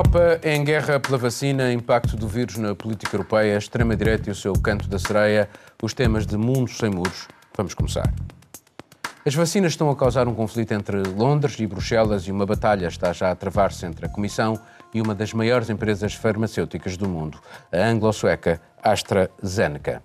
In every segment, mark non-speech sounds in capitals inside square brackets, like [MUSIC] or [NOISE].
Europa em guerra pela vacina, impacto do vírus na política europeia, extrema-direita e o seu canto da sereia, os temas de Mundo Sem Muros. Vamos começar. As vacinas estão a causar um conflito entre Londres e Bruxelas e uma batalha está já a travar-se entre a Comissão e uma das maiores empresas farmacêuticas do mundo, a anglo-sueca AstraZeneca.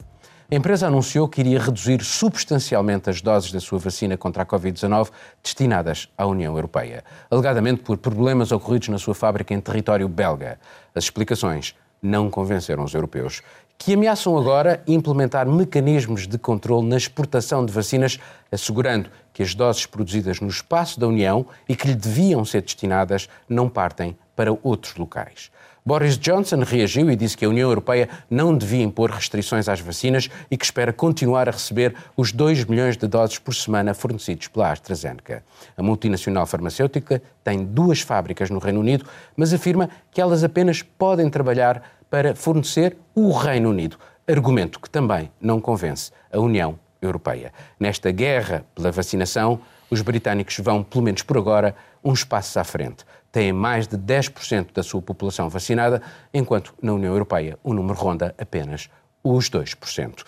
A empresa anunciou que iria reduzir substancialmente as doses da sua vacina contra a Covid-19 destinadas à União Europeia, alegadamente por problemas ocorridos na sua fábrica em território belga. As explicações não convenceram os europeus, que ameaçam agora implementar mecanismos de controle na exportação de vacinas, assegurando que as doses produzidas no espaço da União e que lhe deviam ser destinadas não partem para outros locais. Boris Johnson reagiu e disse que a União Europeia não devia impor restrições às vacinas e que espera continuar a receber os 2 milhões de doses por semana fornecidos pela AstraZeneca. A multinacional farmacêutica tem duas fábricas no Reino Unido, mas afirma que elas apenas podem trabalhar para fornecer o Reino Unido, argumento que também não convence a União Europeia. Nesta guerra pela vacinação, os britânicos vão, pelo menos por agora, uns passos à frente têm mais de 10% da sua população vacinada, enquanto na União Europeia o número ronda apenas os 2%.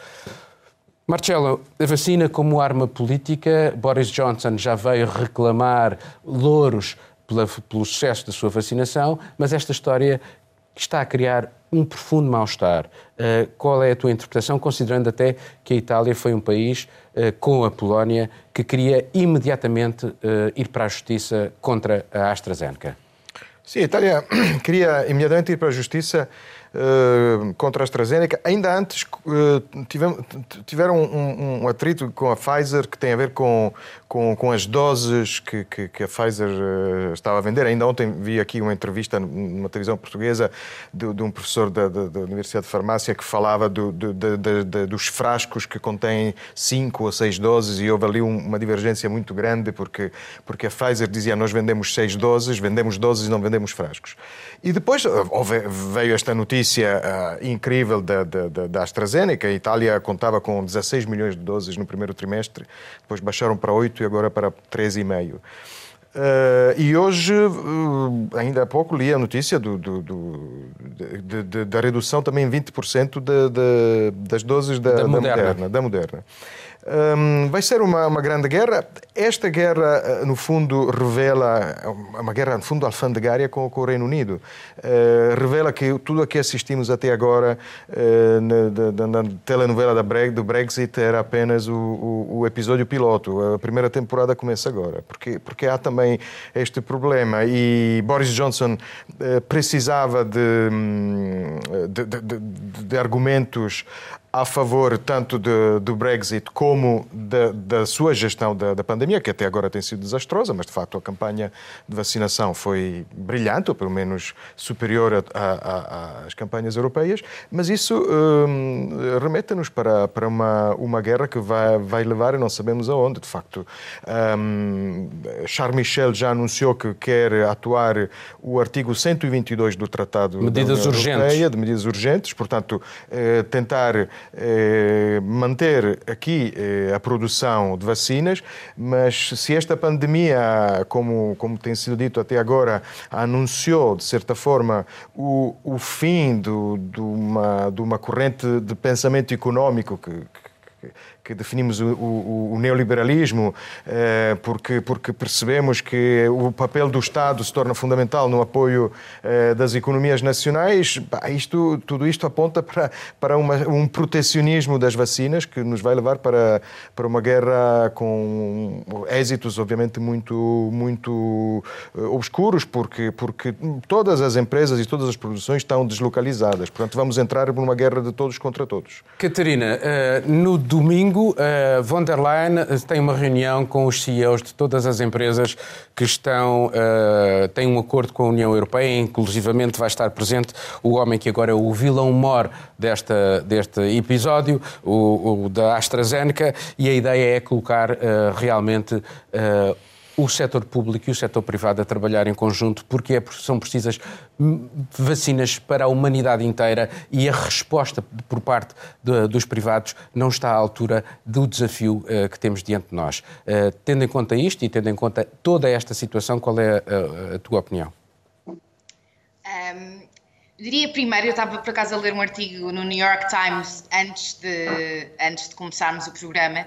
Marcelo, a vacina como arma política, Boris Johnson já veio reclamar louros pela, pelo sucesso da sua vacinação, mas esta história está a criar um profundo mal-estar. Uh, qual é a tua interpretação, considerando até que a Itália foi um país, uh, com a Polónia, que queria imediatamente uh, ir para a justiça contra a AstraZeneca? Sim, a Itália [CLEARS THROAT] queria imediatamente ir para a justiça uh, contra a AstraZeneca. Ainda antes uh, tiveram um, atrito com a Pfizer que tem a ver com, com, com as doses que, que, que a Pfizer uh, estava a vender. Ainda ontem vi aqui uma entrevista numa televisão portuguesa de, de um professor da, da, da, Universidade de Farmácia que falava do, de, dos frascos que contêm 5 ou 6 doses e houve ali uma divergência muito grande porque, porque a Pfizer dizia nós vendemos 6 doses, vendemos doses e não vendemos frascos. E depois houve, veio esta notícia uh, incrível da, da, da AstraZeneca. A Itália contava com 16 milhões de doses no primeiro trimestre, depois baixaram para 8 e agora para 13,5. Uh, ah, e hoje, uh, ainda há pouco, li a notícia do, do, do de, de, da redução também em 20% de, das doses da, da, moderna. moderna. Da moderna. Um, vai ser uma, uma, grande guerra. Esta guerra, eh, no fundo, revela uma guerra, no fundo, alfandegária com, com o Reino Unido. Uh, revela que tudo o que assistimos até agora uh, na, na, na, telenovela da do Brexit era apenas o, o, o, episódio piloto. A primeira temporada começa agora, porque, porque há também este problema. E Boris Johnson uh, precisava de, hum, de, de, de argumentos a favor tanto de, do Brexit como da, da sua gestão da, da, pandemia, que até agora tem sido desastrosa, mas de facto a campanha de vacinação foi brilhante, ou pelo menos superior às campanhas europeias, mas isso hum, remete-nos para, para uma, uma guerra que vai, vai levar e não sabemos aonde. De facto, hum, Charles Michel já anunciou que quer atuar o artigo 122 do Tratado medidas da União urgentes. Europeia, de medidas urgentes, portanto, eh, tentar eh, manter aqui eh, a produção de vacinas, mas se esta pandemia, como, como tem sido dito até agora, anunciou, de certa forma, o, o fim do, de, uma, uma corrente de pensamento económico que, que que definimos o, o, o neoliberalismo, eh, porque, porque percebemos que o papel do Estado se torna fundamental no apoio eh, das economias nacionais, isto, tudo isto aponta para, para uma, um protecionismo das vacinas que nos vai levar para, para uma guerra com êxitos, obviamente, muito, muito eh, obscuros, porque, porque todas as empresas e todas as produções estão deslocalizadas. Portanto, vamos entrar numa guerra de todos contra todos. Catarina, no domingo, domingo, uh, von der Leyen tem uma reunião com os CEOs de todas as empresas que estão, uh, têm um acordo com a União Europeia, inclusivamente vai estar presente o homem que agora é o vilão mor desta, deste episódio, o, o da AstraZeneca, e a ideia é colocar uh, realmente o setor público e o setor privado a trabalhar em conjunto, porque é, são precisas vacinas para a humanidade inteira e a resposta por parte de, dos privados não está à altura do desafio uh, que temos diante de nós. Uh, tendo em conta isto e tendo em conta toda esta situação, qual é a, a, tua opinião? Um, diria primeiro, eu estava por acaso a ler um artigo no New York Times antes de, antes de começarmos o programa,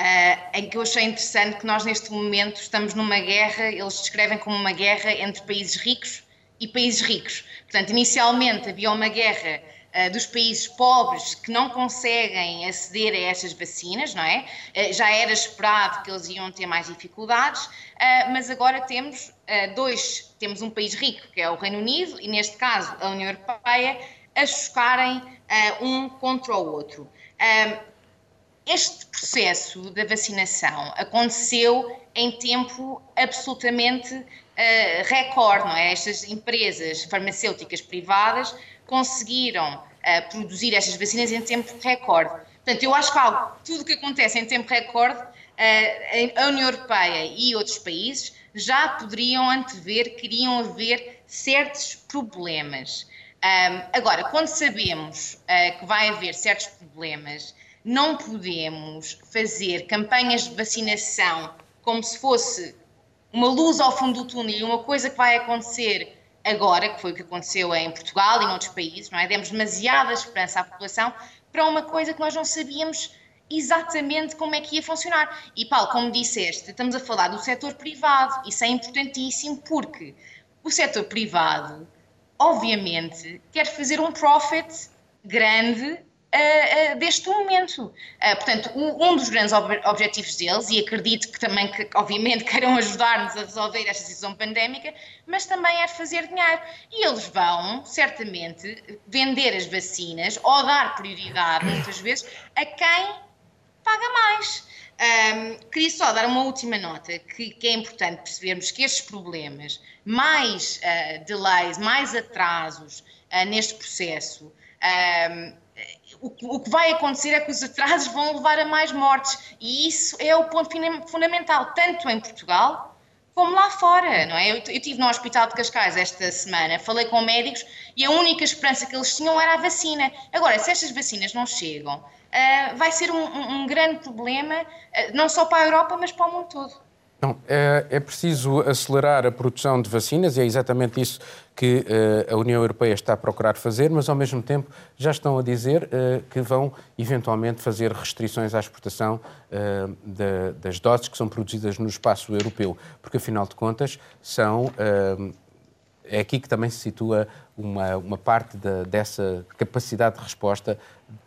uh, em que eu achei interessante que nós neste momento estamos numa guerra, eles descrevem como uma guerra entre países ricos e países ricos. Portanto, inicialmente havia uma guerra uh, dos países pobres que não conseguem aceder a estas vacinas, não é? Uh, já era esperado que eles iam ter mais dificuldades, mas agora temos dois, temos um país rico, que é o Reino Unido, e neste caso a União Europeia, a chocarem um contra o outro. Este processo da vacinação aconteceu em tempo absolutamente uh, recorde, não é? Estas empresas farmacêuticas privadas conseguiram uh, produzir estas vacinas em tempo recorde. Portanto, eu acho que algo, tudo que acontece em tempo recorde, uh, a União Europeia e outros países já poderiam antever que iriam haver certos problemas. Um, agora, quando sabemos uh, que vai haver certos problemas, não podemos fazer campanhas de vacinação como se fosse uma luz ao fundo do túnel uma coisa que vai acontecer agora, que foi o que aconteceu em Portugal e em outros países, não é? Demos demasiada esperança à população para uma coisa que nós não sabíamos exatamente como é que ia funcionar. E Paulo, como disseste, estamos a falar do setor privado, isso é importantíssimo porque o setor privado, obviamente, quer fazer um profit grande uh, uh, deste momento. Uh, portanto, um dos grandes ob objetivos deles, e acredito que também, que, obviamente, [LAUGHS] queiram ajudar-nos a resolver esta situação pandémica, mas também é fazer dinheiro. E eles vão, certamente, vender as vacinas ou dar prioridade, muitas vezes, a quem paga mais. Um, queria só dar uma última nota que, que, é importante percebermos que estes problemas, mais uh, delays, mais atrasos uh, neste processo, um, o, que vai acontecer é que os atrasos vão levar a mais mortes e isso é o ponto fundamental, tanto em Portugal como lá fora, não é? Eu, estive no Hospital de Cascais esta semana, falei com médicos e a única esperança que eles tinham era a vacina. Agora, se estas vacinas não chegam, uh, vai ser um, um, grande problema, uh, não só para a Europa, mas para o mundo todo. Não, é, é, preciso acelerar a produção de vacinas e é exatamente isso que uh, a União Europeia está a procurar fazer, mas ao mesmo tempo já estão a dizer uh, que vão eventualmente fazer restrições à exportação uh, de, das doses que são produzidas no espaço europeu, porque afinal de contas são é aqui que também se situa uma, uma parte de, dessa capacidade de resposta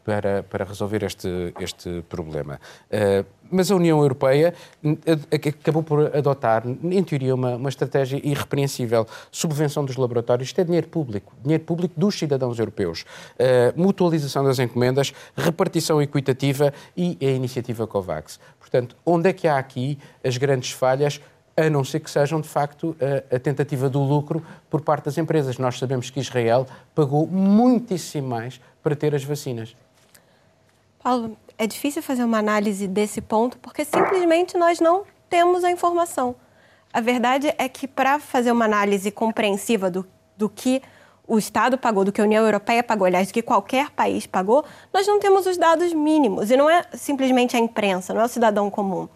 para, para resolver este, este problema. Uh, mas a União Europeia acabou por adotar, em teoria, uma, uma estratégia irrepreensível. Subvenção dos laboratórios, isto é dinheiro público, dinheiro público dos cidadãos europeus. Uh, mutualização das encomendas, repartição equitativa e a iniciativa COVAX. Portanto, onde é que há aqui as grandes falhas? a não ser que sejam, de facto, a, tentativa do lucro por parte das empresas. Nós sabemos que Israel pagou muitíssimo mais para ter as vacinas. Paulo, é difícil fazer uma análise desse ponto porque simplesmente nós não temos a informação. A verdade é que para fazer uma análise compreensiva do, do que o Estado pagou, do que a União Europeia pagou, aliás, do que qualquer país pagou, nós não temos os dados mínimos. E não é simplesmente a imprensa, não é o cidadão comum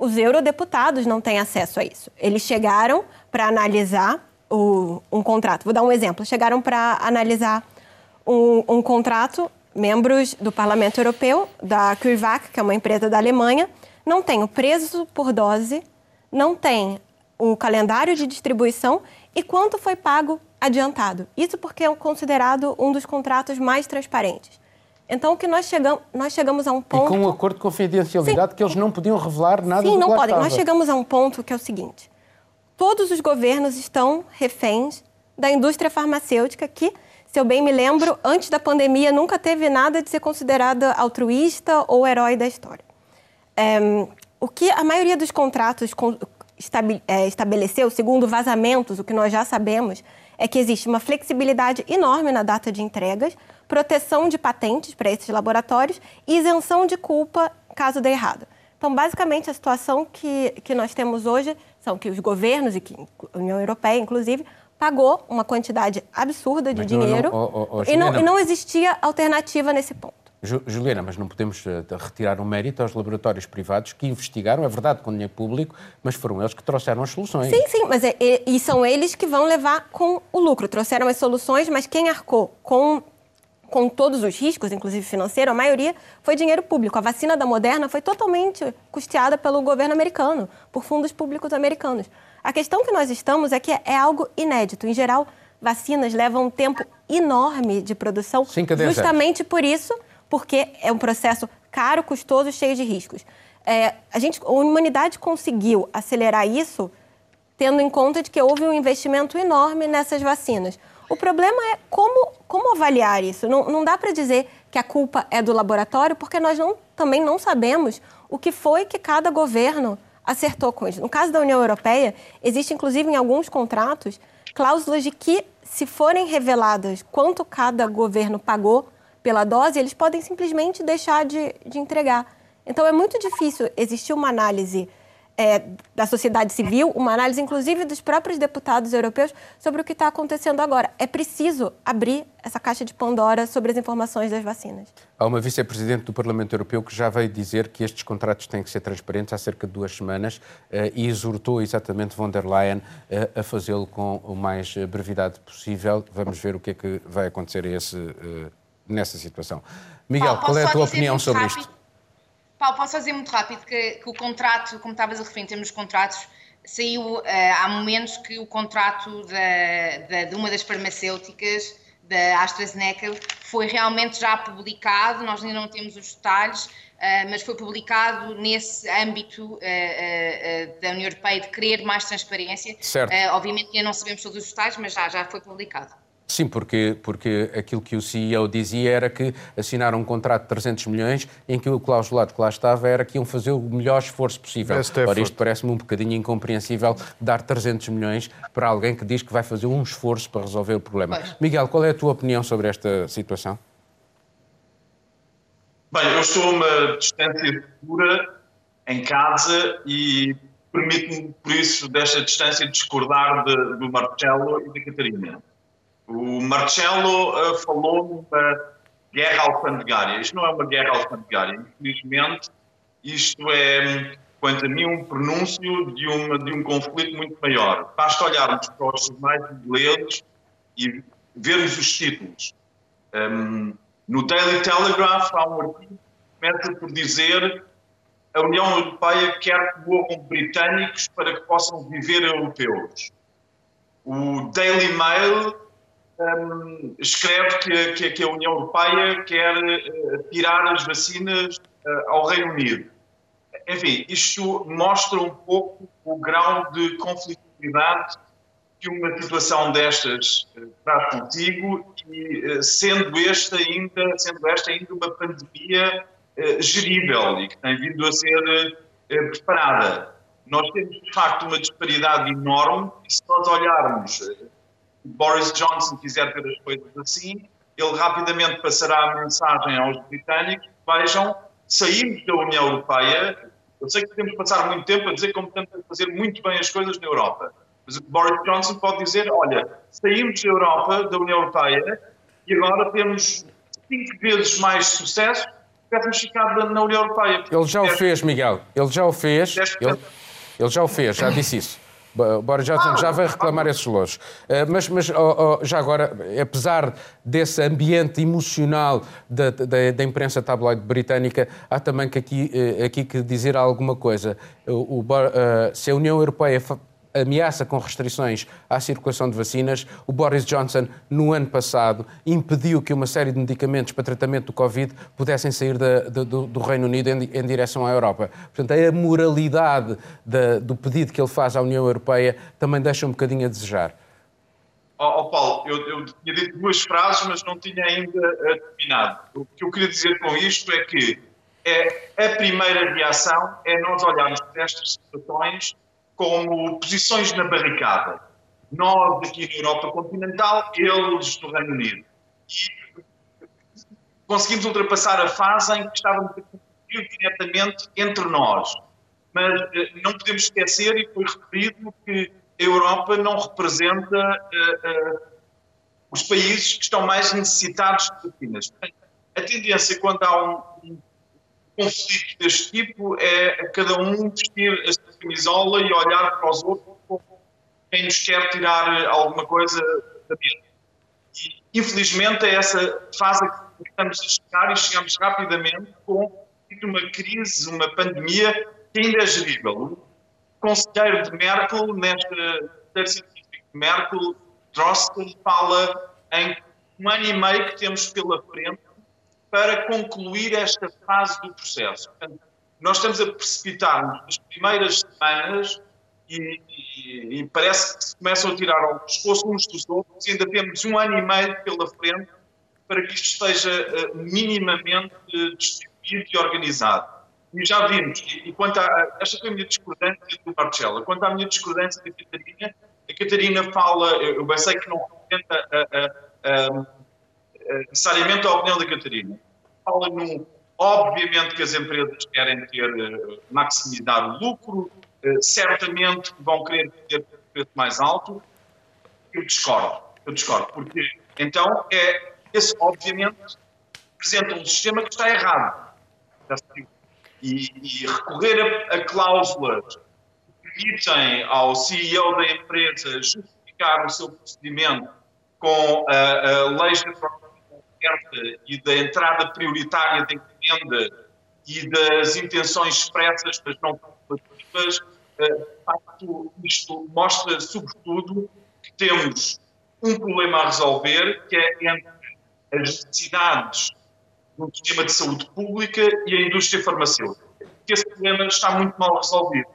os eurodeputados não têm acesso a isso. Eles chegaram para analisar o, um contrato. Vou dar um exemplo. Chegaram para analisar um, um, contrato, membros do Parlamento Europeu, da CureVac, que é uma empresa da Alemanha, não tem o preço por dose, não tem o calendário de distribuição e quanto foi pago adiantado. Isso porque é considerado um dos contratos mais transparentes. Então, que nós chegamos, nós chegamos a um ponto... E com um acordo de confidencialidade Sim. que eles não podiam revelar nada Sim, do não podem. Estava. Nós chegamos a um ponto que é o seguinte. Todos os governos estão reféns da indústria farmacêutica que, se eu bem me lembro, antes da pandemia nunca teve nada de ser considerada altruísta ou herói da história. É, o que a maioria dos contratos é, estabeleceu, segundo vazamentos, o que nós já sabemos, é que existe uma flexibilidade enorme na data de entregas, proteção de patentes para esses laboratórios e isenção de culpa caso dê errado. Então, basicamente, a situação que, que nós temos hoje são que os governos, e que a União Europeia, inclusive, pagou uma quantidade absurda de Mas dinheiro não, não, oh, oh, e, não, e não existia alternativa nesse ponto. Juliana, mas não podemos uh, retirar o um mérito aos laboratórios privados que investigaram, é verdade, com dinheiro público, mas foram eles que trouxeram as soluções. Sim, sim, mas é, é, e são eles que vão levar com o lucro. Trouxeram as soluções, mas quem arcou com, com todos os riscos, inclusive financeiro, a maioria foi dinheiro público. A vacina da Moderna foi totalmente custeada pelo governo americano, por fundos públicos americanos. A questão que nós estamos é que é algo inédito. Em geral, vacinas levam um tempo enorme de produção, justamente por isso porque é um processo caro, custoso, cheio de riscos. É, a, gente, a humanidade conseguiu acelerar isso tendo em conta de que houve um investimento enorme nessas vacinas. O problema é como, como avaliar isso. Não, não dá para dizer que a culpa é do laboratório, porque nós não, também não sabemos o que foi que cada governo acertou com isso. No caso da União Europeia, existe inclusive em alguns contratos cláusulas de que, se forem reveladas quanto cada governo pagou pela dose, eles podem simplesmente deixar de, de entregar. Então é muito difícil existir uma análise é, da sociedade civil, uma análise inclusive dos próprios deputados europeus sobre o que está acontecendo agora. É preciso abrir essa caixa de Pandora sobre as informações das vacinas. Há uma vice-presidente do Parlamento Europeu que já veio dizer que estes contratos têm que ser transparentes há cerca de duas semanas eh, e exortou exatamente von der Leyen eh, a fazê-lo com o mais brevidade possível. Vamos ver o que é que vai acontecer a esse eh, nessa situação. Miguel, qual é a tua opinião sobre rápido? isto? Paulo, posso fazer muito rápido que, que o contrato, como estavas a referir em termos de contratos, saiu uh, há momentos que o contrato da, da, de uma das farmacêuticas, da AstraZeneca, foi realmente já publicado, nós ainda não temos os detalhes, uh, mas foi publicado nesse âmbito uh, da União Europeia de querer mais transparência. Certo. obviamente ainda não sabemos todos os detalhes, mas já, já foi publicado. Sim, porque, porque aquilo que o CEO dizia era que assinaram um contrato de 300 milhões em que o clausulado que lá estava era que iam fazer o melhor esforço possível. Ora, isto parece-me um bocadinho incompreensível dar 300 milhões para alguém que diz que vai fazer um esforço para resolver o problema. Miguel, qual é a tua opinião sobre esta situação? Bem, eu estou a uma distância segura em casa e permito-me, por isso, desta distância, discordar de, do Marcelo e da Catarina. O Marcelo uh, falou numa guerra alfandegária. Isto não é uma guerra alfandegária. Infelizmente, isto é, quanto a mim, um pronúncio de, uma, de um conflito muito maior. Basta olharmos para os jornais ingleses e vermos os títulos. Um, no Daily Telegraph há um artigo que começa por dizer a União Europeia quer que morram britânicos para que possam viver europeus. O Daily Mail um, escreve que, que, que, a União Europeia quer uh, tirar as vacinas uh, ao Reino Unido. Enfim, isto mostra um pouco o grau de conflitualidade que uma situação destas uh, traz consigo e sendo esta ainda, sendo esta ainda uma pandemia gerível e que tem vindo a ser preparada. Nós temos, de facto, uma disparidade enorme e se nós olharmos Boris Johnson quiser ter as coisas assim, ele rapidamente passará a mensagem aos britânicos: vejam, saímos da União Europeia. Eu sei que temos que passar muito tempo a dizer como estamos a fazer muito bem as coisas na Europa. Mas Boris Johnson pode dizer: olha, saímos da Europa, da União Europeia, e agora temos cinco vezes mais sucesso se tivéssemos ficado na União Europeia. Ele já o fez, Miguel. Ele já o fez. Ele, ele já o fez, já disse isso. Boris Johnson já vai reclamar esses lojas. Eh, mas, mas oh, oh, já agora, apesar desse ambiente emocional da, da, da imprensa tabloide britânica, há também que aqui, eh, aqui que dizer alguma coisa. O, o, eh, se a União Europeia ameaça com restrições à circulação de vacinas, o Boris Johnson, no ano passado, impediu que uma série de medicamentos para tratamento do Covid pudessem sair da, do, do, Reino Unido em, em, direção à Europa. Portanto, a moralidade da, do pedido que ele faz à União Europeia também deixa um bocadinho a desejar. Oh, oh Paulo, eu, eu, tinha dito duas frases, mas não tinha ainda uh, terminado. O que eu queria dizer com isto é que é, a primeira reação é nós olharmos para estas situações como posições na barricada. Nós aqui na Europa continental, eles no Reino Unido. E conseguimos ultrapassar a fase em que estávamos a competir diretamente entre nós. Mas eh, não podemos esquecer, e foi referido, que a Europa não representa uh, uh, os países que estão mais necessitados de vacinas. a tendência quando há um, um conflito deste tipo é cada um vestir a sua camisola e olhar para os outros quem nos quer tirar alguma coisa da vida. E, infelizmente, é essa fase que estamos a chegar e chegamos rapidamente com uma crise, uma pandemia que ainda é gerível. O conselheiro de Merkel, nesta científico de Merkel, Drosten, fala em um ano e meio que temos pela frente para concluir esta fase do processo. Portanto, nós estamos a precipitar-nos nas primeiras semanas e, e, e, parece que se começam a tirar ao pescoço uns dos outros e ainda temos um ano e meio pela frente para que isto esteja uh, minimamente uh, distribuído e organizado. E já vimos, e, e quanto a, esta foi a minha discordância do Marcelo, quanto à minha discordância da Catarina, a Catarina fala, eu bem sei que não representa a, a, a, necessariamente a opinião da Catarina, fala num, obviamente que as empresas querem ter, uh, maximizar o lucro, uh, certamente vão querer ter um preço mais alto, eu discordo, eu discordo, porque então é, esse obviamente representa um sistema que está errado. E, e recorrer a, a cláusulas que permitem ao CEO da empresa justificar o seu procedimento com a, a de oferta e da entrada prioritária da encomenda e das intenções expressas, mas não participativas, eh, de facto, isto mostra, sobretudo, que temos um problema a resolver, que é entre as necessidades do sistema de saúde pública e a indústria farmacêutica. Que esse problema está muito mal resolvido.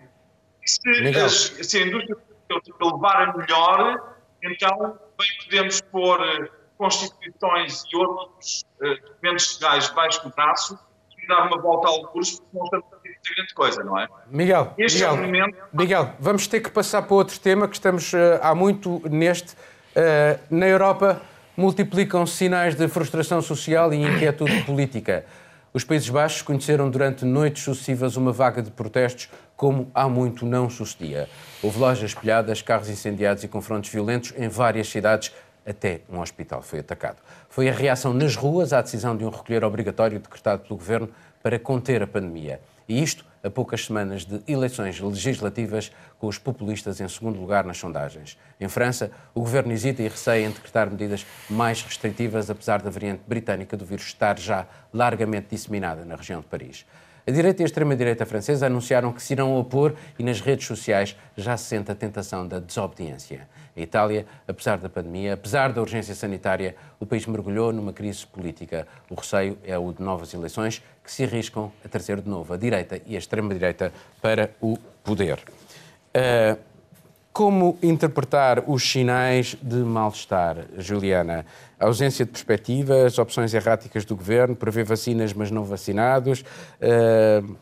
E se, as, se a indústria farmacêutica levar a melhor, então bem podemos pôr eh, constituições e outros uh, documentos legais debaixo do braço e dar uma volta ao curso, porque não estamos a dizer grande coisa, não é? Miguel, este Miguel, é momento... Miguel, vamos ter que passar para outro tema, que estamos uh, há muito neste. Uh, na Europa multiplicam sinais de frustração social e inquietude política. Os Países Baixos conheceram durante noites sucessivas uma vaga de protestos como há muito não sucedia. Houve lojas espelhadas, carros incendiados e confrontos violentos em várias cidades, até um hospital foi atacado. Foi a reação nas ruas à decisão de um recolher obrigatório decretado pelo governo para conter a pandemia. E isto a poucas semanas de eleições legislativas, com os populistas em segundo lugar nas sondagens. Em França, o governo hesita e receia em decretar medidas mais restritivas, apesar da variante britânica do vírus estar já largamente disseminada na região de Paris. A direita e a extrema-direita francesa anunciaram que se irão opor e nas redes sociais já se sente a tentação da desobediência. A Itália, apesar da pandemia, apesar da urgência sanitária, o país mergulhou numa crise política. O receio é o de novas eleições que se arriscam a trazer de novo a direita e a extrema-direita para o poder. Uh, como interpretar os sinais de mal-estar, Juliana? A ausência de perspectivas, opções erráticas do governo, prever vacinas mas não vacinados. Uh,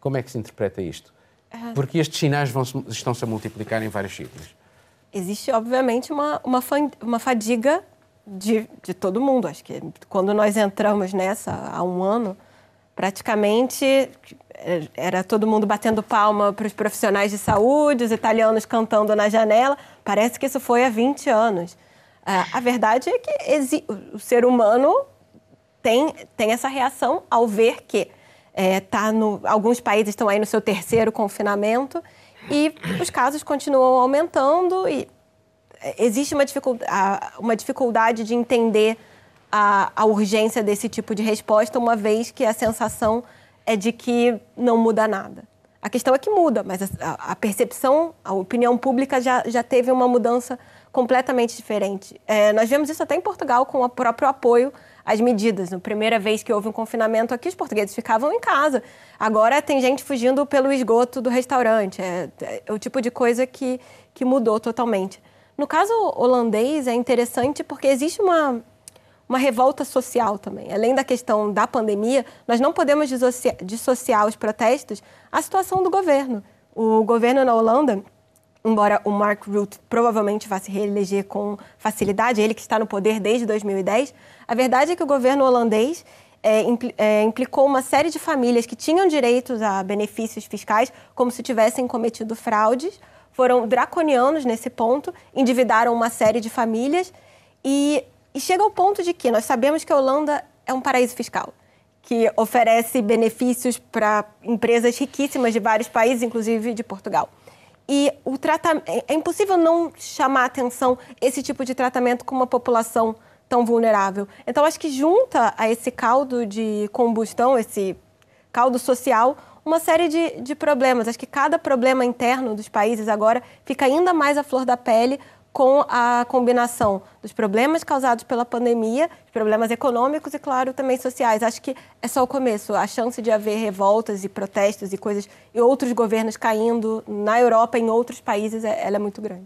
como é que se interpreta isto? Ah. Porque estes sinais estão-se a multiplicar em vários sítios. Existe, obviamente, uma, uma, uma fadiga de, de todo mundo. Acho que quando nós entramos nessa há um ano, praticamente era todo mundo batendo palma para os profissionais de saúde, os italianos cantando na janela. Parece que isso foi há 20 anos. a verdade é que o ser humano tem, tem essa reação ao ver que é, tá no, alguns países estão aí no seu terceiro confinamento e os casos continuam aumentando e existe uma dificuldade, uma dificuldade de entender a, a urgência desse tipo de resposta, uma vez que a sensação é de que não muda nada. A questão é que muda, mas a, a percepção, a opinião pública já, já teve uma mudança completamente diferente. É, nós vemos isso até em Portugal com o próprio apoio às medidas. Na primeira vez que houve um confinamento aqui, os portugueses ficavam em casa. Agora tem gente fugindo pelo esgoto do restaurante. É, é o tipo de coisa que, que mudou totalmente. No caso holandês, é interessante porque existe uma, uma revolta social também. Além da questão da pandemia, nós não podemos dissociar, dissociar os protestos à situação do governo. O governo na Holanda, embora o Mark Rutte provavelmente vá se reeleger com facilidade, ele que está no poder desde 2010, a verdade é que o governo holandês é, é, implicou uma série de famílias que tinham direitos a benefícios fiscais como se tivessem cometido fraudes, foram draconianos nesse ponto, endividaram uma série de famílias e e chega ao ponto de que nós sabemos que a Holanda é um paraíso fiscal que oferece benefícios para empresas riquíssimas de vários países, inclusive de Portugal. E o tratamento, é impossível não chamar atenção esse tipo de tratamento com uma população tão vulnerável. Então, acho que junta a esse caldo de combustão, esse caldo social, uma série de, de problemas. Acho que cada problema interno dos países agora fica ainda mais à flor da pele com a combinação dos problemas causados pela pandemia, problemas econômicos e, claro, também sociais. Acho que é só o começo. A chance de haver revoltas e protestos e coisas e outros governos caindo na Europa em outros países, é, ela é muito grande.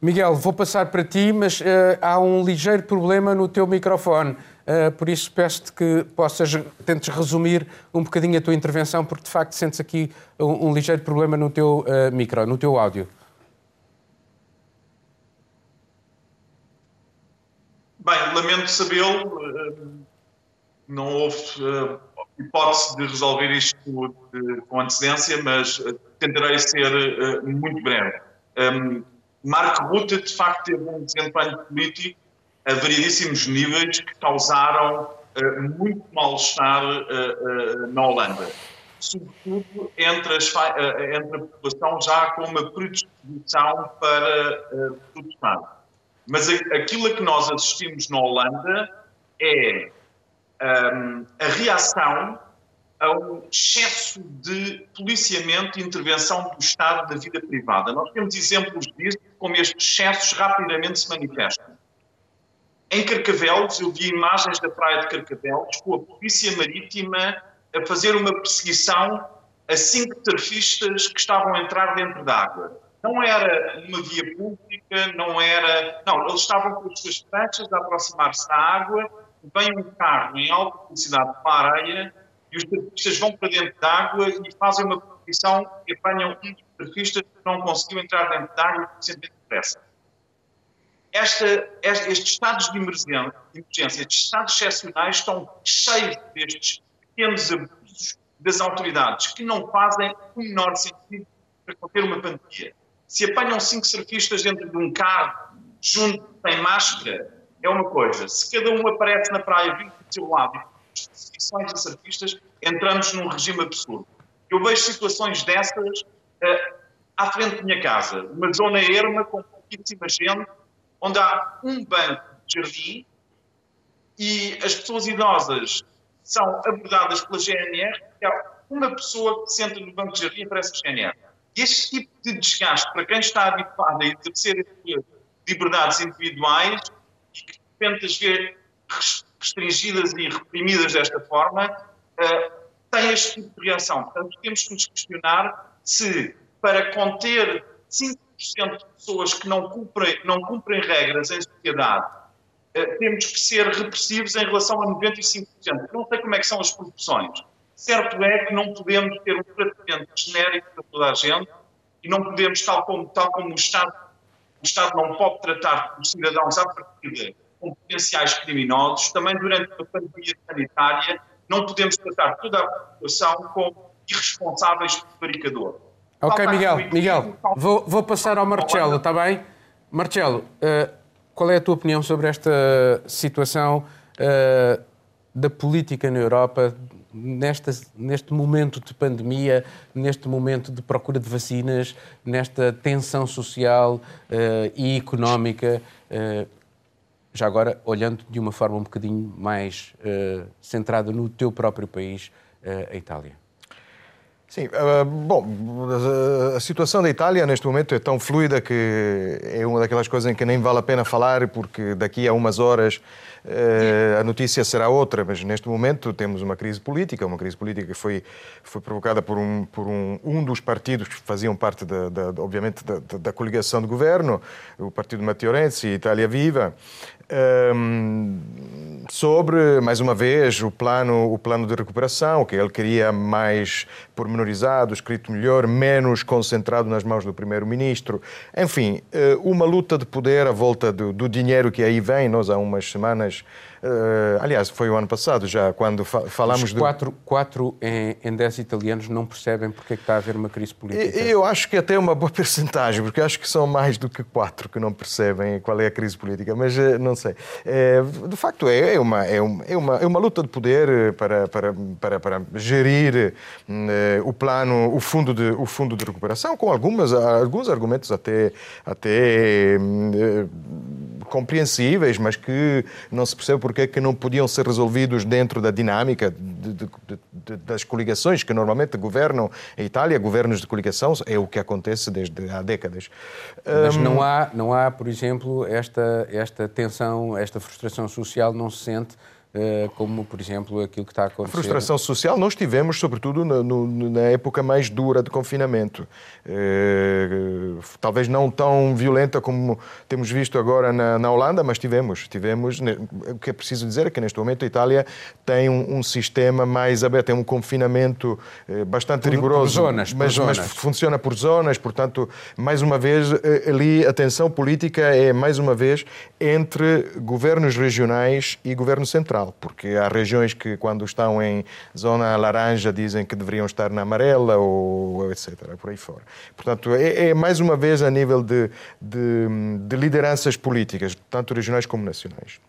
Miguel, vou passar para ti, mas uh, há um ligeiro problema no teu microfone. Uh, por isso peço-te que possas, tentes resumir um bocadinho a tua intervenção, porque de facto sentes aqui um, um ligeiro problema no teu uh, micro, no teu áudio. Bem, lamento sabê-lo. Não houve hipótese de resolver isto com antecedência, mas tentarei ser muito breve. Marco Rutte, de facto, teve um desempenho político a variedíssimos níveis que causaram muito mal-estar na Holanda. Sobretudo entre, as, entre, a população já com uma predisposição para protestar. Mas aquilo a que nós assistimos na Holanda é um, a reação a um excesso de policiamento e intervenção do Estado na vida privada. Nós temos exemplos disso, como estes excessos rapidamente se manifestam. Em Carcavelos, eu vi imagens da praia de Carcavelos com a polícia marítima a fazer uma perseguição a cinco surfistas que estavam a entrar dentro da água. Não era uma via pública, não era. Não, eles estavam com as suas pranchas a aproximar-se da água, vem um carro em alta velocidade para a areia e os surfistas vão para dentro da água e fazem uma perseguição e apanham um dos surfistas que não conseguiu entrar dentro da água suficientemente depressa. Esta, estes estados de emergência, estes estados excepcionais estão cheios destes pequenos abusos das autoridades que não fazem o menor sentido para conter uma pandemia. Se apanham cinco surfistas dentro de um carro, junto, sem máscara, é uma coisa. Se cada um aparece na praia, vindo do seu lado situações de surfistas, entramos num regime absurdo. Eu vejo situações dessas uh, à frente da minha casa, uma zona erma com pouquíssima gente, onde há um banco de jardim e as pessoas idosas são abordadas pela GNR, e há uma pessoa que senta no banco de jardim e aparece a GNR. Este tipo de desgaste, para quem está habituado a exercer liberdades individuais e que de repente as vê restringidas e reprimidas desta forma, uh, tem este tipo de reação. Portanto, temos que nos questionar se, para conter 5% de pessoas que não cumprem, não cumprem regras em sociedade, uh, temos que ser repressivos em relação a 95%. Não sei como é que são as proporções. Certo é que não podemos ter um tratamento genérico para toda a gente e não podemos, tal como, tal como o Estado, o Estado não pode tratar os cidadãos à partida com potenciais criminosos. Também durante a pandemia sanitária, não podemos tratar toda a população como irresponsáveis de barricador. Ok, Miguel, Miguel, vou, vou passar ao Marcelo, está bem? Marcelo, uh, qual é a tua opinião sobre esta situação uh, da política na Europa nesta, neste momento de pandemia, neste momento de procura de vacinas, nesta tensão social uh, e económica? já agora olhando de uma forma um bocadinho mais uh, centrada no teu próprio país, uh, a Itália. Sim, uh, bom, a situação da Itália neste momento é tão fluida que é uma daquelas coisas em que nem vale a pena falar, porque daqui a umas horas uh, a notícia será outra, mas neste momento temos uma crise política, uma crise política que foi, foi provocada por, um, por um, um dos partidos que faziam parte, da, da obviamente, da, da, coligação de governo, o Partido Matteo Renzi, Itália Viva, um, sobre, mais uma vez, o plano, o plano de recuperação, que ele queria mais pormenorizado, escrito melhor, menos concentrado nas mãos do primeiro-ministro. Enfim, eh, uma luta de poder à volta do, do, dinheiro que aí vem. Nós, há umas semanas, aliás, foi o ano passado já, quando fa falamos Os quatro, de... quatro em, em dez italianos não percebem porque é que está a haver uma crise política. Eu acho que até é uma boa [LAUGHS] percentagem, porque acho que são mais do que quatro que não percebem qual é a crise política, mas não sei. É, de facto, é, é, uma, é, uma, é, uma, é uma luta de poder para, para, para, para gerir o plano, o fundo, de, o fundo de recuperação, com algumas, alguns argumentos até, até compreensíveis, mas que não se percebe porque é que não podiam ser resolvidos dentro da dinâmica de, de, de, das coligações que normalmente governam a Itália. Governos de coligação é o que acontece desde há décadas. Mas não há, não há por exemplo, esta, esta tensão, esta frustração social não se sente como, por exemplo, aquilo que está a acontecer. Frustração social nós tivemos, sobretudo na, no, na época mais dura de confinamento. Eh, talvez não tão violenta como temos visto agora na, na, Holanda, mas tivemos. tivemos. O que é preciso dizer é que neste momento a Itália tem um, um sistema mais aberto, tem um confinamento eh, bastante por, rigoroso. Por zonas, mas, por mas zonas. funciona por zonas, portanto, mais uma vez, ali a tensão política é, mais uma vez, entre governos regionais e governo central porque há regiões que, quando estão em zona laranja, dizem que deveriam estar na amarela, ou etc., por aí fora. Portanto, é, é mais uma vez a nível de, de, de lideranças políticas, tanto regionais como nacionais.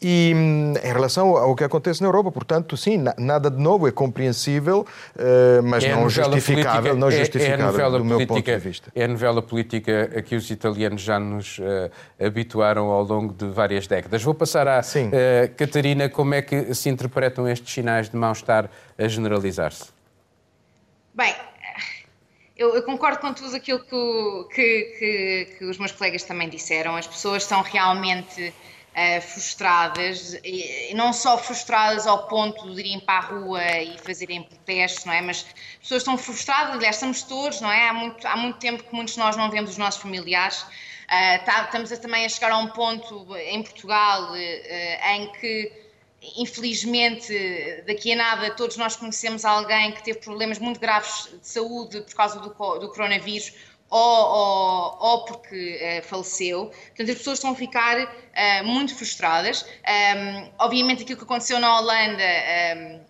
E hum, em relação ao que acontece na Europa, portanto, sim, nada de novo é compreensível, eh, mas é não justificável, não justificável é, é do meu ponto de vista. É a novela política a que os italianos já nos uh, habituaram ao longo de várias décadas. Vou passar à uh, Catarina, como é que se interpretam estes sinais de mal-estar a generalizar-se? Bem, eu, eu, concordo com tudo aquilo que, que, que, que, os meus colegas também disseram. As pessoas são realmente uh, frustradas, e não só frustradas ao ponto de irem para a rua e fazerem protestos, não é? Mas pessoas estão frustradas, aliás, estamos todos, não é? Há muito, há muito tempo que muitos de nós não vemos os nossos familiares. Uh, tá, estamos a, também a chegar a um ponto em Portugal uh, em que, infelizmente, daqui a nada, todos nós conhecemos alguém que teve problemas muito graves de saúde por causa do, do coronavírus ou, ou, ou porque uh, faleceu. Portanto, as pessoas estão a ficar uh, muito frustradas. Um, obviamente, aquilo que aconteceu na Holanda. Um,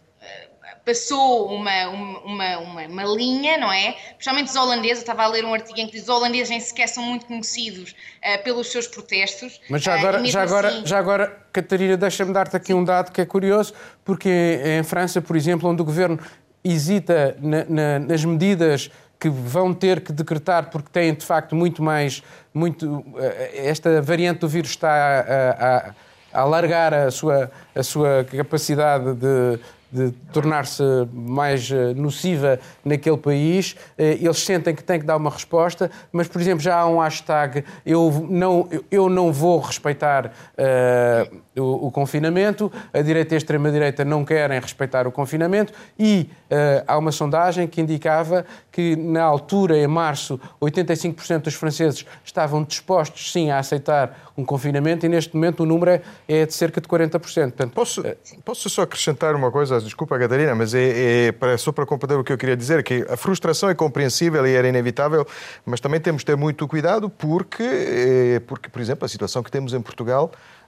passou uma, uma, uma, uma, linha, não é? Principalmente os holandeses, eu estava a ler um artigo em que diz os holandeses nem sequer são muito conhecidos uh, pelos seus protestos. Mas já agora, uh, já, assim... agora já agora, Catarina, deixa-me dar-te aqui Sim. um dado que é curioso, porque em França, por exemplo, onde o governo hesita na, na, nas medidas que vão ter que decretar porque têm de facto muito mais muito eh, esta variante do vírus está a, a, a alargar a sua a sua capacidade de de tornar-se mais eh, nociva naquele país, eh, eles sentem que têm que dar uma resposta, mas, por exemplo, já há um hashtag eu não, eu não vou respeitar uh, o, o, confinamento, a direita e a extrema-direita não querem respeitar o confinamento e uh, há uma sondagem que indicava que, na altura, em março, 85% dos franceses estavam dispostos, sim, a aceitar um confinamento e, neste momento, o número é de cerca de 40%. Portanto, posso, posso só acrescentar uma coisa? desculpa, Catarina, mas é, é para, só para compreender o que eu queria dizer, que a frustração é compreensível e era inevitável, mas também temos de ter muito cuidado porque, é, porque por exemplo, a situação que temos em Portugal eh,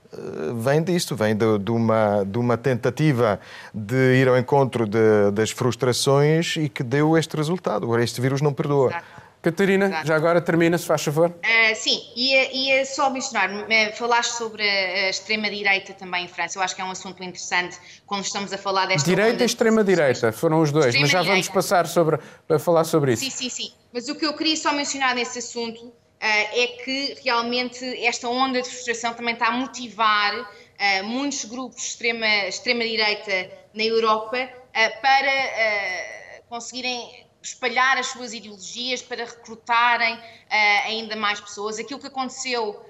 vem disto, vem de, de, uma, de uma tentativa de ir ao encontro de, das frustrações e que deu este resultado. Agora, este vírus não perdoa. Exato. Catarina, Exato. já agora termina, se faz favor. Uh, sim, ia, ia só mencionar, falaste sobre a extrema-direita também em França, eu acho que é um assunto interessante quando estamos a falar desta... Direita e extrema-direita, foram os dois, mas já vamos passar sobre, a falar sobre isso. Sim, sim, sim, mas o que eu queria só mencionar nesse assunto é que realmente esta onda de frustração também está a motivar uh, muitos grupos de extrema-direita extrema na Europa para conseguirem espalhar as suas ideologias, para recrutarem ainda mais pessoas. Aquilo que aconteceu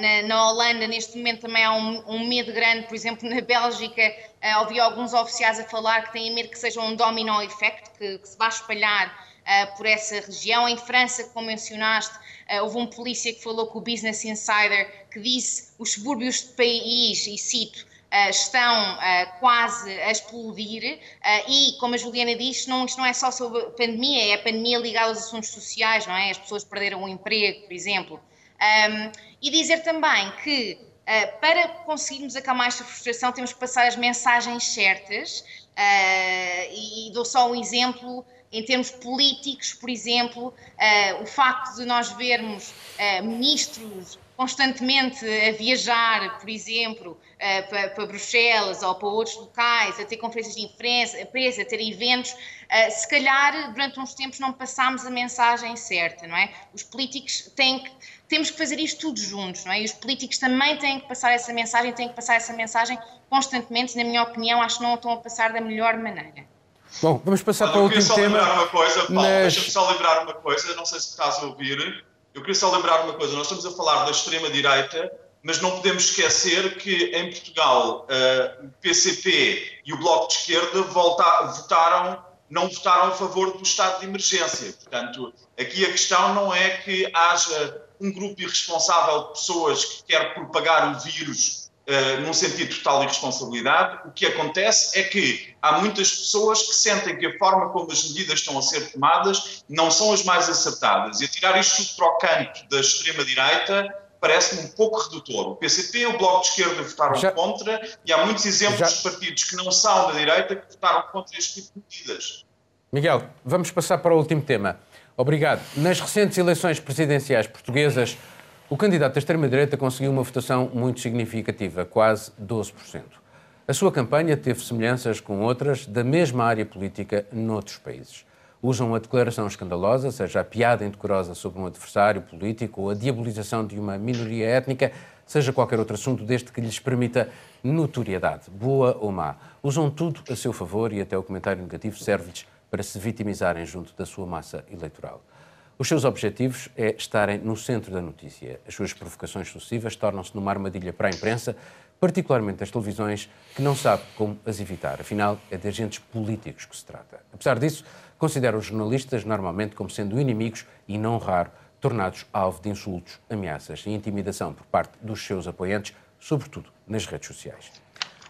na, na, Holanda, neste momento, também há um, um medo grande. Por exemplo, na Bélgica, uh, ouvi alguns oficiais a falar que têm medo que seja um domino effect, que, que se vá espalhar por essa região. Em França, como mencionaste, houve um polícia que falou com o Business Insider que disse os subúrbios do país, e cito, uh, estão uh, quase a explodir uh, e, como a Juliana disse, não, isto não é só sobre pandemia, é a pandemia ligada aos assuntos sociais, não é? As pessoas perderam o emprego, por exemplo. Um, e dizer também que Uh, para conseguirmos acalmar esta frustração, temos que passar as mensagens certas. Uh, e, dou só um exemplo em termos políticos, por exemplo, uh, o facto de nós vermos ministros constantemente a viajar, por exemplo, uh, para, Bruxelas ou para outros locais, a ter conferências de imprensa, a ter eventos, se calhar durante uns tempos não passámos a mensagem certa, não é? Os políticos têm que, temos que fazer isto tudo juntos, não é? E os políticos também têm que passar essa mensagem, têm que passar essa mensagem constantemente, na minha opinião, acho que não a estão a passar da melhor maneira. Bom, vamos passar para o último tema. Eu queria só lembrar uma coisa, Paulo, mas... deixa-me só lembrar uma coisa, não sei se estás a ouvir, eu queria só lembrar uma coisa: nós estamos a falar da extrema-direita, mas não podemos esquecer que em Portugal uh, o PCP e o Bloco de Esquerda volta, votaram, não votaram a favor do estado de emergência. Portanto, aqui a questão não é que haja um grupo irresponsável de pessoas que quer propagar o vírus Uh, num sentido de total irresponsabilidade, o que acontece é que há muitas pessoas que sentem que a forma como as medidas estão a ser tomadas não são as mais acertadas. E tirar isto para o canto da extrema-direita parece-me um pouco redutor. O PCP e o Bloco de Esquerda votaram Já... contra e há muitos exemplos Já... de partidos que não são da direita que votaram contra este tipo de medidas. Miguel, vamos passar para o último tema. Obrigado. Nas recentes eleições presidenciais portuguesas, o candidato da extrema-direita conseguiu uma votação muito significativa, quase 12%. A sua campanha teve semelhanças com outras da mesma área política noutros países. Usam a declaração escandalosa, seja a piada indecorosa sobre um adversário político ou a diabolização de uma minoria étnica, seja qualquer outro assunto, desde que lhes permita notoriedade, boa ou má. Usam tudo a seu favor e até o comentário negativo serve-lhes para se vitimizarem junto da sua massa eleitoral. Os seus objetivos é estarem no centro da notícia. As suas provocações sucessivas tornam-se numa armadilha para a imprensa, particularmente as televisões, que não sabe como as evitar. Afinal, é de agentes políticos que se trata. Apesar disso, considera os jornalistas normalmente como sendo inimigos e, não raro, tornados alvo de insultos, ameaças e intimidação por parte dos seus apoiantes, sobretudo nas redes sociais.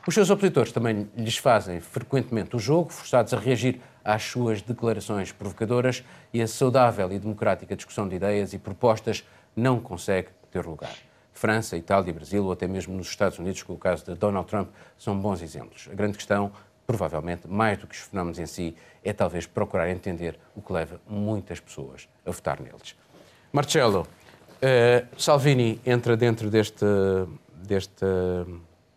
Os seus opositores também lhes fazem frequentemente o jogo, forçados a reagir às suas declarações provocadoras e a saudável e democrática discussão de ideias e propostas não consegue ter lugar. França, Itália, Brasil ou até mesmo nos Estados Unidos, com o caso de Donald Trump, são bons exemplos. A grande questão, provavelmente, mais do que os fenómenos em si, é talvez procurar entender o que leva muitas pessoas a votar neles. Marcelo, uh, Salvini entra dentro deste, deste,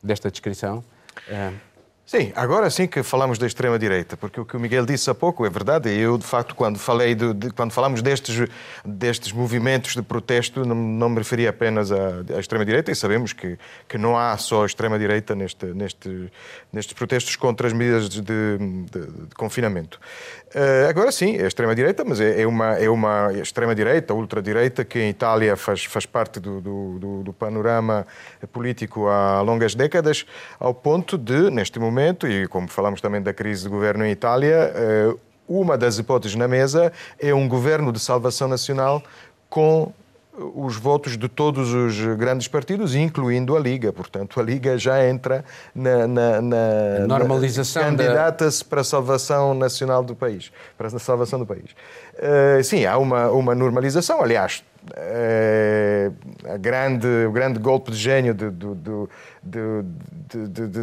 desta descrição. É. Sim, agora sim que falamos da extrema-direita, porque o que o Miguel disse há pouco é verdade. Eu, de facto, quando, falei de, de, quando falamos destes, destes movimentos de protesto, não, não me referi apenas à, à extrema-direita, e sabemos que, que não há só extrema-direita neste, neste, nestes protestos contra as medidas de, de confinamento. Uh, agora sim, é extrema-direita, mas é, é, uma, é uma extrema-direita, ultradireita, que em Itália faz, faz parte do, do, do, panorama político há longas décadas, ao ponto de, neste momento, e como falamos também da crise de governo em Itália, uh, uma das hipóteses na mesa é um governo de salvação nacional com os votos de todos os grandes partidos, incluindo a Liga. Portanto, a Liga já entra na, na, na normalização candidata-se da... para a salvação nacional do país, para a salvação do país. Uh, sim, há uma, uma normalização. Aliás, uh, a grande, o grande golpe de gênio de, de, de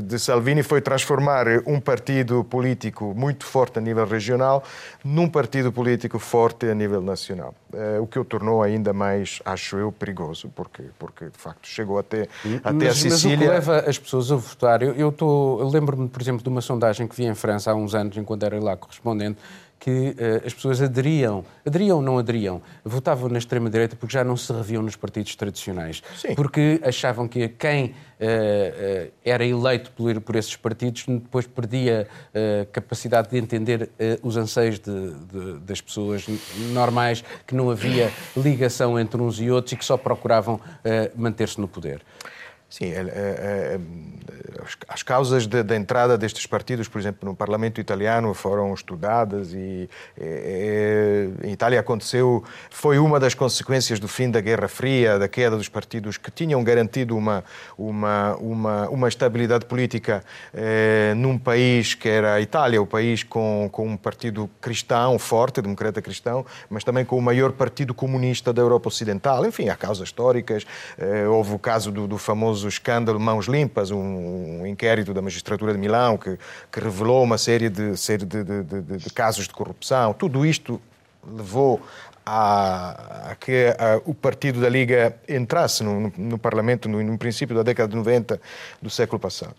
de, Salvini foi transformar um partido político muito forte a nível regional num partido político forte a nível nacional. Eh, o que o tornou ainda mais, acho eu, perigoso, porque, porque de facto chegou até, até a Sicília. Mas o que leva as pessoas a votar, eu, eu, eu lembro-me, por exemplo, de uma sondagem que vi em França há uns anos, enquanto era lá correspondente, que uh, as pessoas aderiam, aderiam ou não aderiam, votavam na extrema-direita porque já não se reviam nos partidos tradicionais. Sim. Porque achavam que quem uh, uh, era eleito por, por esses partidos depois perdia a capacidade de entender os anseios de, de, das pessoas normais, que não havia ligação entre uns e outros e que só procuravam manter-se no poder. Sim, é, é, é, as causas da entrada destes partidos, por exemplo, no Parlamento italiano foram estudadas e é, é, em Itália aconteceu, foi uma das consequências do fim da Guerra Fria, da queda dos partidos que tinham garantido uma, uma, uma, uma estabilidade política é, num país que era a Itália, o país com, com um partido cristão forte, democrata cristão, mas também com o maior partido comunista da Europa Ocidental. Enfim, há causas históricas, houve o caso do, do famoso famoso escândalo Mãos Limpas, um, inquérito da magistratura de Milão que, que revelou uma série, de, série de, de, de, casos de corrupção. Tudo isto levou a, a que a, o partido da Liga entrasse no, no, no Parlamento no, no, princípio da década de 90 do século passado.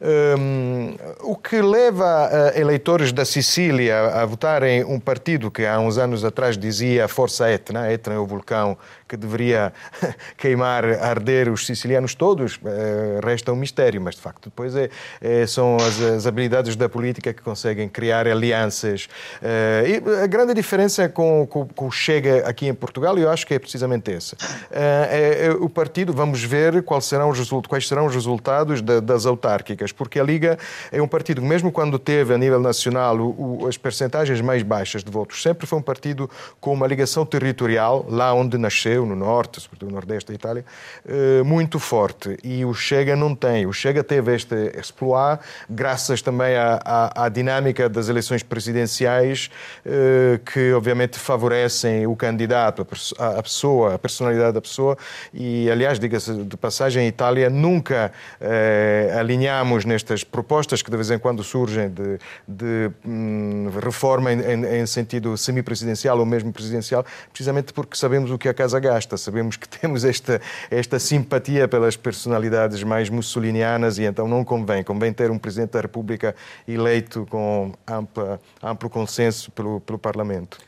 Um, o que leva uh, eleitores da Sicília a votarem um partido que há uns anos atrás dizia Força Etna, Etna é o vulcão que deveria [LAUGHS] queimar, arder os sicilianos todos, uh, resta um mistério, mas de facto depois é, é são as, as, habilidades da política que conseguem criar alianças. Uh, e a grande diferença com, o Chega aqui em Portugal, eu acho que é precisamente essa. É, é, o partido, vamos ver quais serão os, quais serão os resultados da, das autárquicas porque a Liga é um partido que, mesmo quando teve a nível nacional o, o, as percentagens mais baixas de votos, sempre foi um partido com uma ligação territorial, lá onde nasceu, no norte, sobretudo no nordeste da Itália, eh, muito forte. E o Chega não tem. O Chega teve este exploit, graças também à, à, à dinâmica das eleições presidenciais, eh, que obviamente favorecem o candidato, a pessoa, a personalidade da pessoa. E, aliás, diga-se de passagem, em Itália nunca eh, alinhamos nestas propostas que de vez em quando surgem de, de hum, reforma em, em, sentido semipresidencial ou mesmo presidencial, precisamente porque sabemos o que a casa gasta, sabemos que [LAUGHS] temos esta, esta simpatia pelas personalidades mais mussolinianas e então não convém. Convém ter um Presidente da República eleito com ampla, amplo consenso pelo, pelo Parlamento.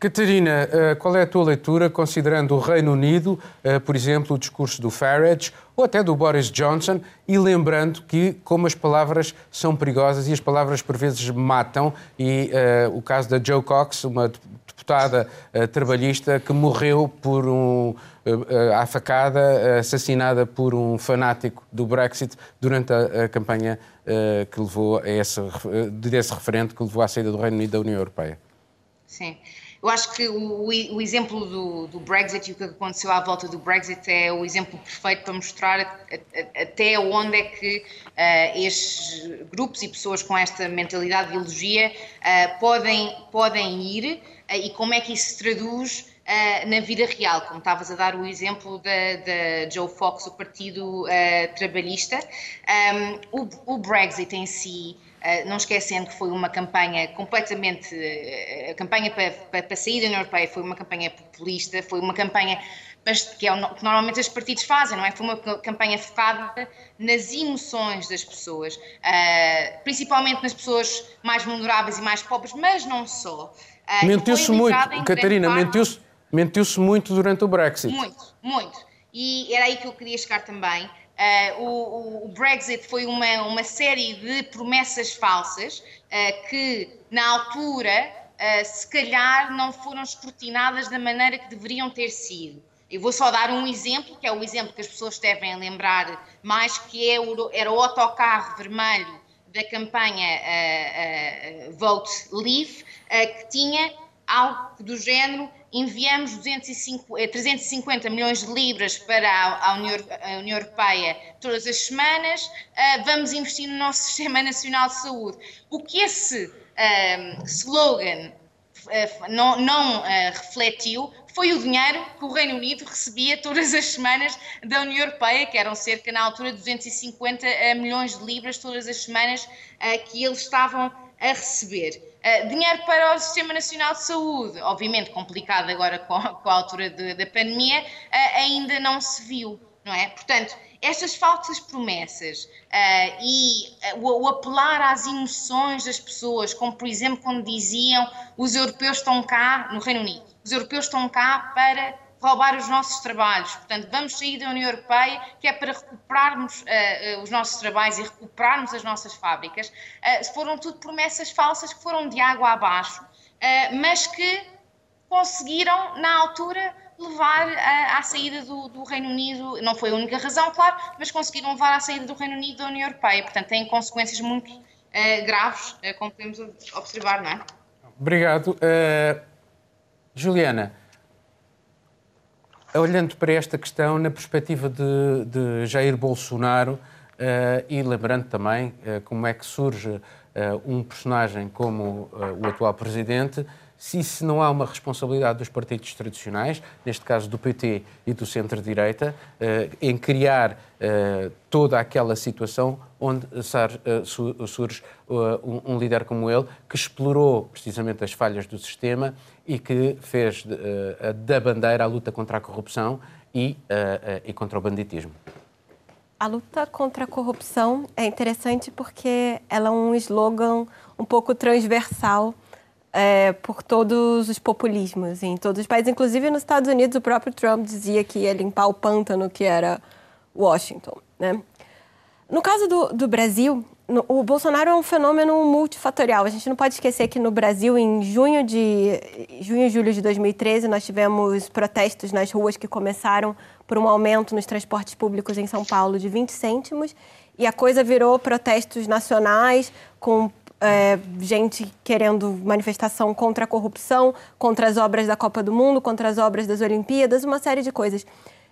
Catarina, eh, qual é a tua leitura, considerando o Reino Unido, eh, por exemplo, o discurso do Farage ou até do Boris Johnson, e lembrando que, como as palavras são perigosas e as palavras por vezes matam, e uh, o caso da Joe Cox, uma deputada uh, trabalhista que morreu por um, uh, à facada, assassinada por um fanático do Brexit durante a, a campanha que levou a esse, desse referente que levou à saída do Reino Unido da União Europeia. Sim. Eu acho que o, o exemplo do, do, Brexit e o que aconteceu à volta do Brexit é o exemplo perfeito para mostrar a, a, até onde é que uh, estes grupos e pessoas com esta mentalidade de ideologia uh, podem, podem ir e como é que isso se traduz na vida real, como estavas a dar o exemplo da, Joe Fox, o Partido Trabalhista. Um, o, o Brexit em si. Uh, não esquecendo que foi uma campanha completamente. Uh, a campanha para, para, para sair da União Europeia foi uma campanha populista, foi uma campanha que, é o que normalmente os partidos fazem, não é? Foi uma campanha focada nas emoções das pessoas, uh, principalmente nas pessoas mais vulneráveis e mais pobres, mas não só. Mentiu-se muito, Catarina, mentiu-se mentiu muito durante o Brexit. Muito, muito. E era aí que eu queria chegar também. Uh, o, o, Brexit foi uma, uma série de promessas falsas uh, que, na altura, uh, se calhar não foram escrutinadas da maneira que deveriam ter sido. Eu vou só dar um exemplo, que é o exemplo que as pessoas devem lembrar mais, que é o, era o autocarro vermelho da campanha Vote Leave, que tinha algo do género enviamos 205, 350 eh, milhões de libras para a, União, a União, Europeia todas as semanas, uh, vamos investir no nosso [LAUGHS] Sistema Nacional de Saúde. O que esse uh, slogan uh, não, não refletiu foi o dinheiro que o Reino Unido recebia todas as semanas da União Europeia, que eram cerca, na altura, 250 milhões de libras todas as semanas que eles estavam a receber. Uh, dinheiro para o Sistema Nacional de Saúde, obviamente complicado agora com, a, com a altura de, da pandemia, uh, ainda não se viu, não é? Portanto, estas falsas promessas uh, e o, o, apelar às emoções das pessoas, como por exemplo quando diziam os europeus estão cá no Reino Unido, os europeus estão cá para roubar os nossos trabalhos. Portanto, vamos sair da União Europeia, que é para recuperarmos uh, uh, os nossos trabalhos e recuperarmos as nossas fábricas. Uh, foram tudo promessas falsas que foram de água abaixo, mas que conseguiram, na altura, levar à saída do, do, Reino Unido. Não foi a única razão, claro, mas conseguiram levar à saída do Reino Unido da União Europeia. Portanto, tem consequências muito graves, como podemos observar, não é? Obrigado. Juliana, olhando para esta questão na perspectiva de, de Jair Bolsonaro uh, e lembrando também uh, como é que surge uh, um personagem como o atual presidente, se isso não há uma responsabilidade dos partidos tradicionais, neste caso do PT e do centro-direita, eh, em criar eh, toda aquela situação onde eh, surge um líder como ele, que explorou precisamente as falhas do sistema e que fez da bandeira a luta contra a corrupção e, e contra o banditismo. A luta contra a corrupção é interessante porque ela é um slogan um pouco transversal é, por todos os populismos em todos os países, inclusive nos Estados Unidos, o próprio Trump dizia que ia limpar o pântano que era Washington. Né? No caso do, do Brasil, no, o Bolsonaro é um fenômeno multifatorial. A gente não pode esquecer que no Brasil, em junho de junho e julho de 2013, nós tivemos protestos nas ruas que começaram por um aumento nos transportes públicos em São Paulo de 20 cêntimos e a coisa virou protestos nacionais com é, gente querendo manifestação contra a corrupção, contra as obras da Copa do Mundo, contra as obras das Olimpíadas, uma série de coisas.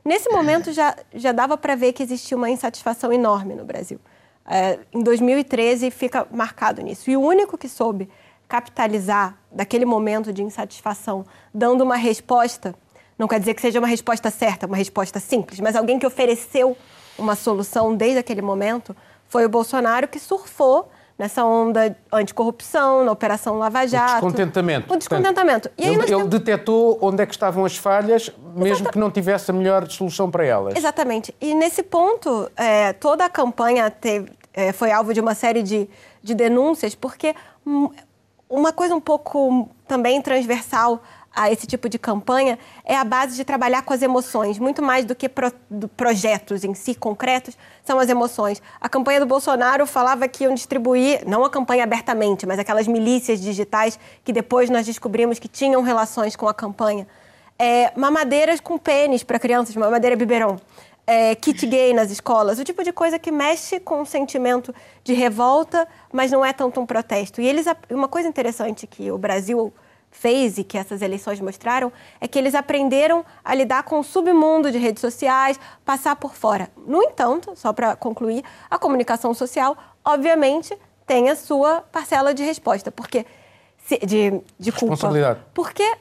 Nesse momento já, já dava para ver que existia uma insatisfação enorme no Brasil. É, em 2013 fica marcado nisso. E o único que soube capitalizar daquele momento de insatisfação, dando uma resposta, não quer dizer que seja uma resposta certa, uma resposta simples, mas alguém que ofereceu uma solução desde aquele momento, foi o Bolsonaro que surfou nessa onda anticorrupção, na Operação Lava Jato. O descontentamento. O descontentamento. Portanto, ele, ele detectou onde é que estavam as falhas, mesmo Exata... que não tivesse a melhor solução para elas. Exatamente. E nesse ponto, é, toda a campanha teve, é, foi alvo de uma série de, de denúncias, porque uma coisa um pouco também transversal a esse tipo de campanha é a base de trabalhar com as emoções, muito mais do que pro, do projetos em si concretos, são as emoções. A campanha do Bolsonaro falava que iam distribuir, não a campanha abertamente, mas aquelas milícias digitais que depois nós descobrimos que tinham relações com a campanha. É, mamadeiras com pênis para crianças, mamadeira biberon. É, kit gay nas escolas, o tipo de coisa que mexe com o sentimento de revolta, mas não é tanto um protesto. E eles, uma coisa interessante que o Brasil fez e que essas eleições mostraram é que eles aprenderam a lidar com o submundo de redes sociais, passar por fora. No entanto, só para concluir, a comunicação social, obviamente, tem a sua parcela de resposta, porque de, de culpa. Responsabilidade. Porque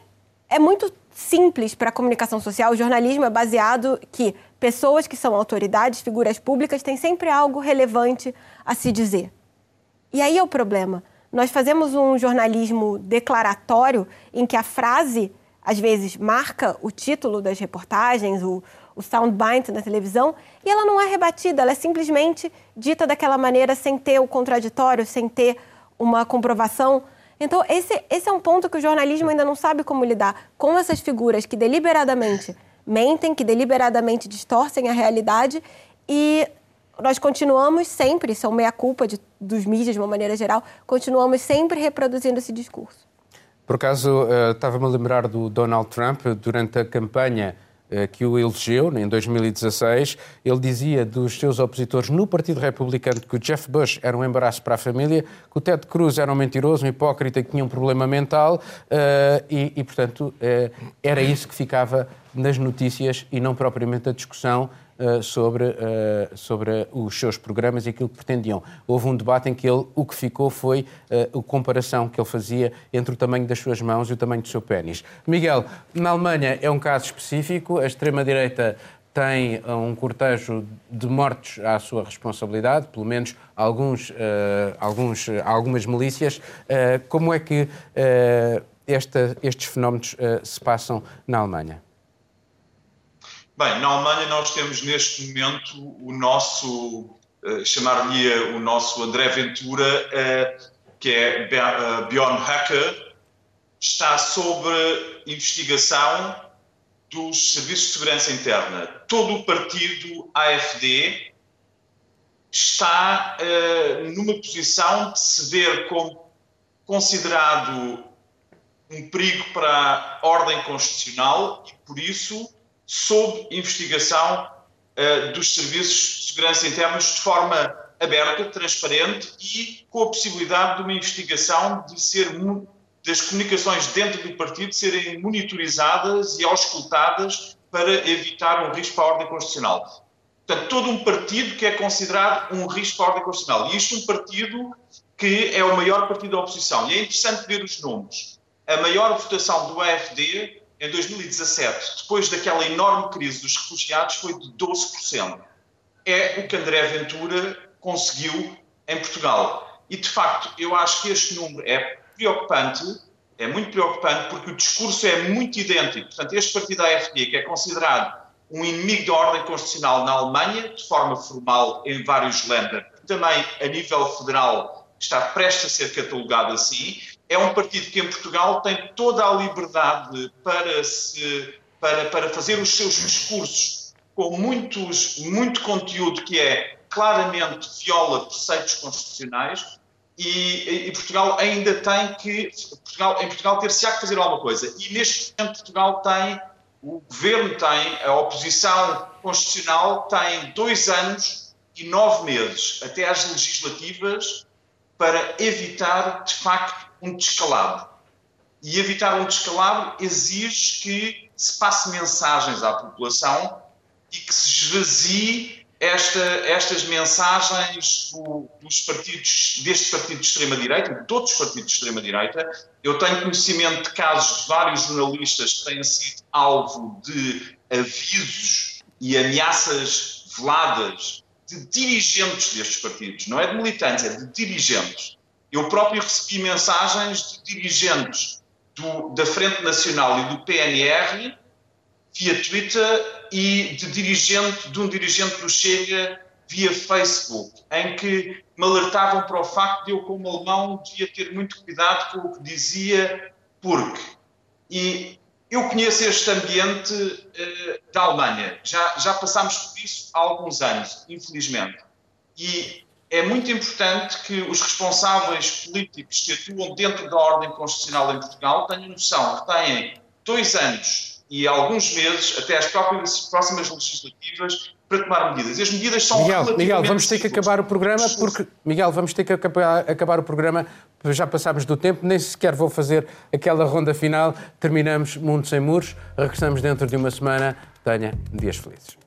é muito simples para a comunicação social, o jornalismo é baseado que pessoas que são autoridades, figuras públicas, têm sempre algo relevante a se dizer. E aí é o problema nós fazemos um jornalismo declaratório em que a frase, às vezes, marca o título das reportagens, o, o soundbite na televisão, e ela não é rebatida, ela é simplesmente dita daquela maneira sem ter o contraditório, sem ter uma comprovação. Então, esse, esse é um ponto que o jornalismo ainda não sabe como lidar com essas figuras que deliberadamente mentem, que deliberadamente distorcem a realidade e nós continuamos sempre, isso é meia-culpa dos mídias de uma maneira geral, continuamos sempre reproduzindo esse discurso. Por acaso, uh, estava-me a lembrar do Donald Trump, durante a campanha uh, que o elegeu, em 2016, ele dizia dos seus opositores no Partido Republicano que o Jeff Bush era um embaraço para a família, que o Ted Cruz era um mentiroso, um hipócrita que tinha um problema mental uh, e, e, portanto, era isso que ficava nas notícias e não propriamente a discussão uh, sobre, uh, sobre os seus programas e aquilo que pretendiam. Houve um debate em que ele, o que ficou foi uh, a comparação que ele fazia entre o tamanho das suas mãos e o tamanho do seu pênis. Miguel, na Alemanha é um caso específico, a extrema-direita tem um cortejo de mortes à sua responsabilidade, pelo menos alguns, uh, alguns, algumas milícias. Uh, como é que uh, esta, estes fenómenos se passam na Alemanha? Bem, na Alemanha nós temos neste momento o nosso, uh, chamar-lhe o nosso André Ventura, uh, que é uh, Bjorn Hacker, está sob investigação dos Serviços de Segurança Interna. Todo o partido AFD está numa posição de se ver como considerado um perigo para a ordem constitucional e, por isso, sob investigação uh, dos serviços de segurança internos de forma aberta, transparente e com a possibilidade de uma investigação de ser das comunicações dentro do partido serem monitorizadas e auscultadas para evitar um risco a ordem constitucional. Portanto, todo um partido que é considerado um risco a ordem constitucional. E isto um partido que é o maior partido da oposição. E é interessante ver os nomes. a maior votação do AFD em 2017, depois daquela enorme crise dos refugiados, foi de 12%. É o que André Ventura conseguiu em Portugal. E, de facto, eu acho que este número é preocupante, é muito preocupante, porque o discurso é muito idêntico. Portanto, este partido AFD, que é considerado um inimigo da ordem constitucional na Alemanha, de forma formal em vários länder, também a nível federal está prestes a ser catalogado assim, é um partido que em Portugal tem toda a liberdade para, se, para, para fazer os seus discursos com muitos, muito conteúdo que é claramente viola preceitos constitucionais e, e, Portugal ainda tem que Portugal, em Portugal ter-se á que fazer alguma coisa. E neste momento Portugal tem o governo tem a oposição constitucional tem dois anos e nove meses até às legislativas para evitar de facto um descalabro. E evitar um descalabro exige que se passe mensagens à população e que se esvazie esta, estas mensagens dos partidos, deste partido de extrema-direita, de todos os partidos de extrema-direita. Eu tenho conhecimento de casos de vários jornalistas que têm sido alvo de avisos e ameaças veladas de dirigentes destes partidos, não é de militantes, é de dirigentes. Eu próprio recebi mensagens de dirigentes do, da Frente Nacional e do PNR via Twitter e de dirigente de um dirigente do Chega via Facebook, em que me alertavam para o facto de eu, como alemão, devia ter muito cuidado com o que dizia, porque. E eu conheço este ambiente uh, da Alemanha, já, já passámos por isso há alguns anos, infelizmente. E é muito importante que os responsáveis políticos que atuam dentro da ordem constitucional em Portugal tenham noção que têm dois anos e alguns meses até às próprias, próximas legislativas para tomar medidas. E as medidas são Miguel, Miguel, vamos ter que acabar o programa porque Miguel, vamos ter que acabar, acabar o programa. Já passámos do tempo, nem sequer vou fazer aquela ronda final. Terminamos Mundo sem Muros. Regressamos dentro de uma semana. Tenha dias felizes.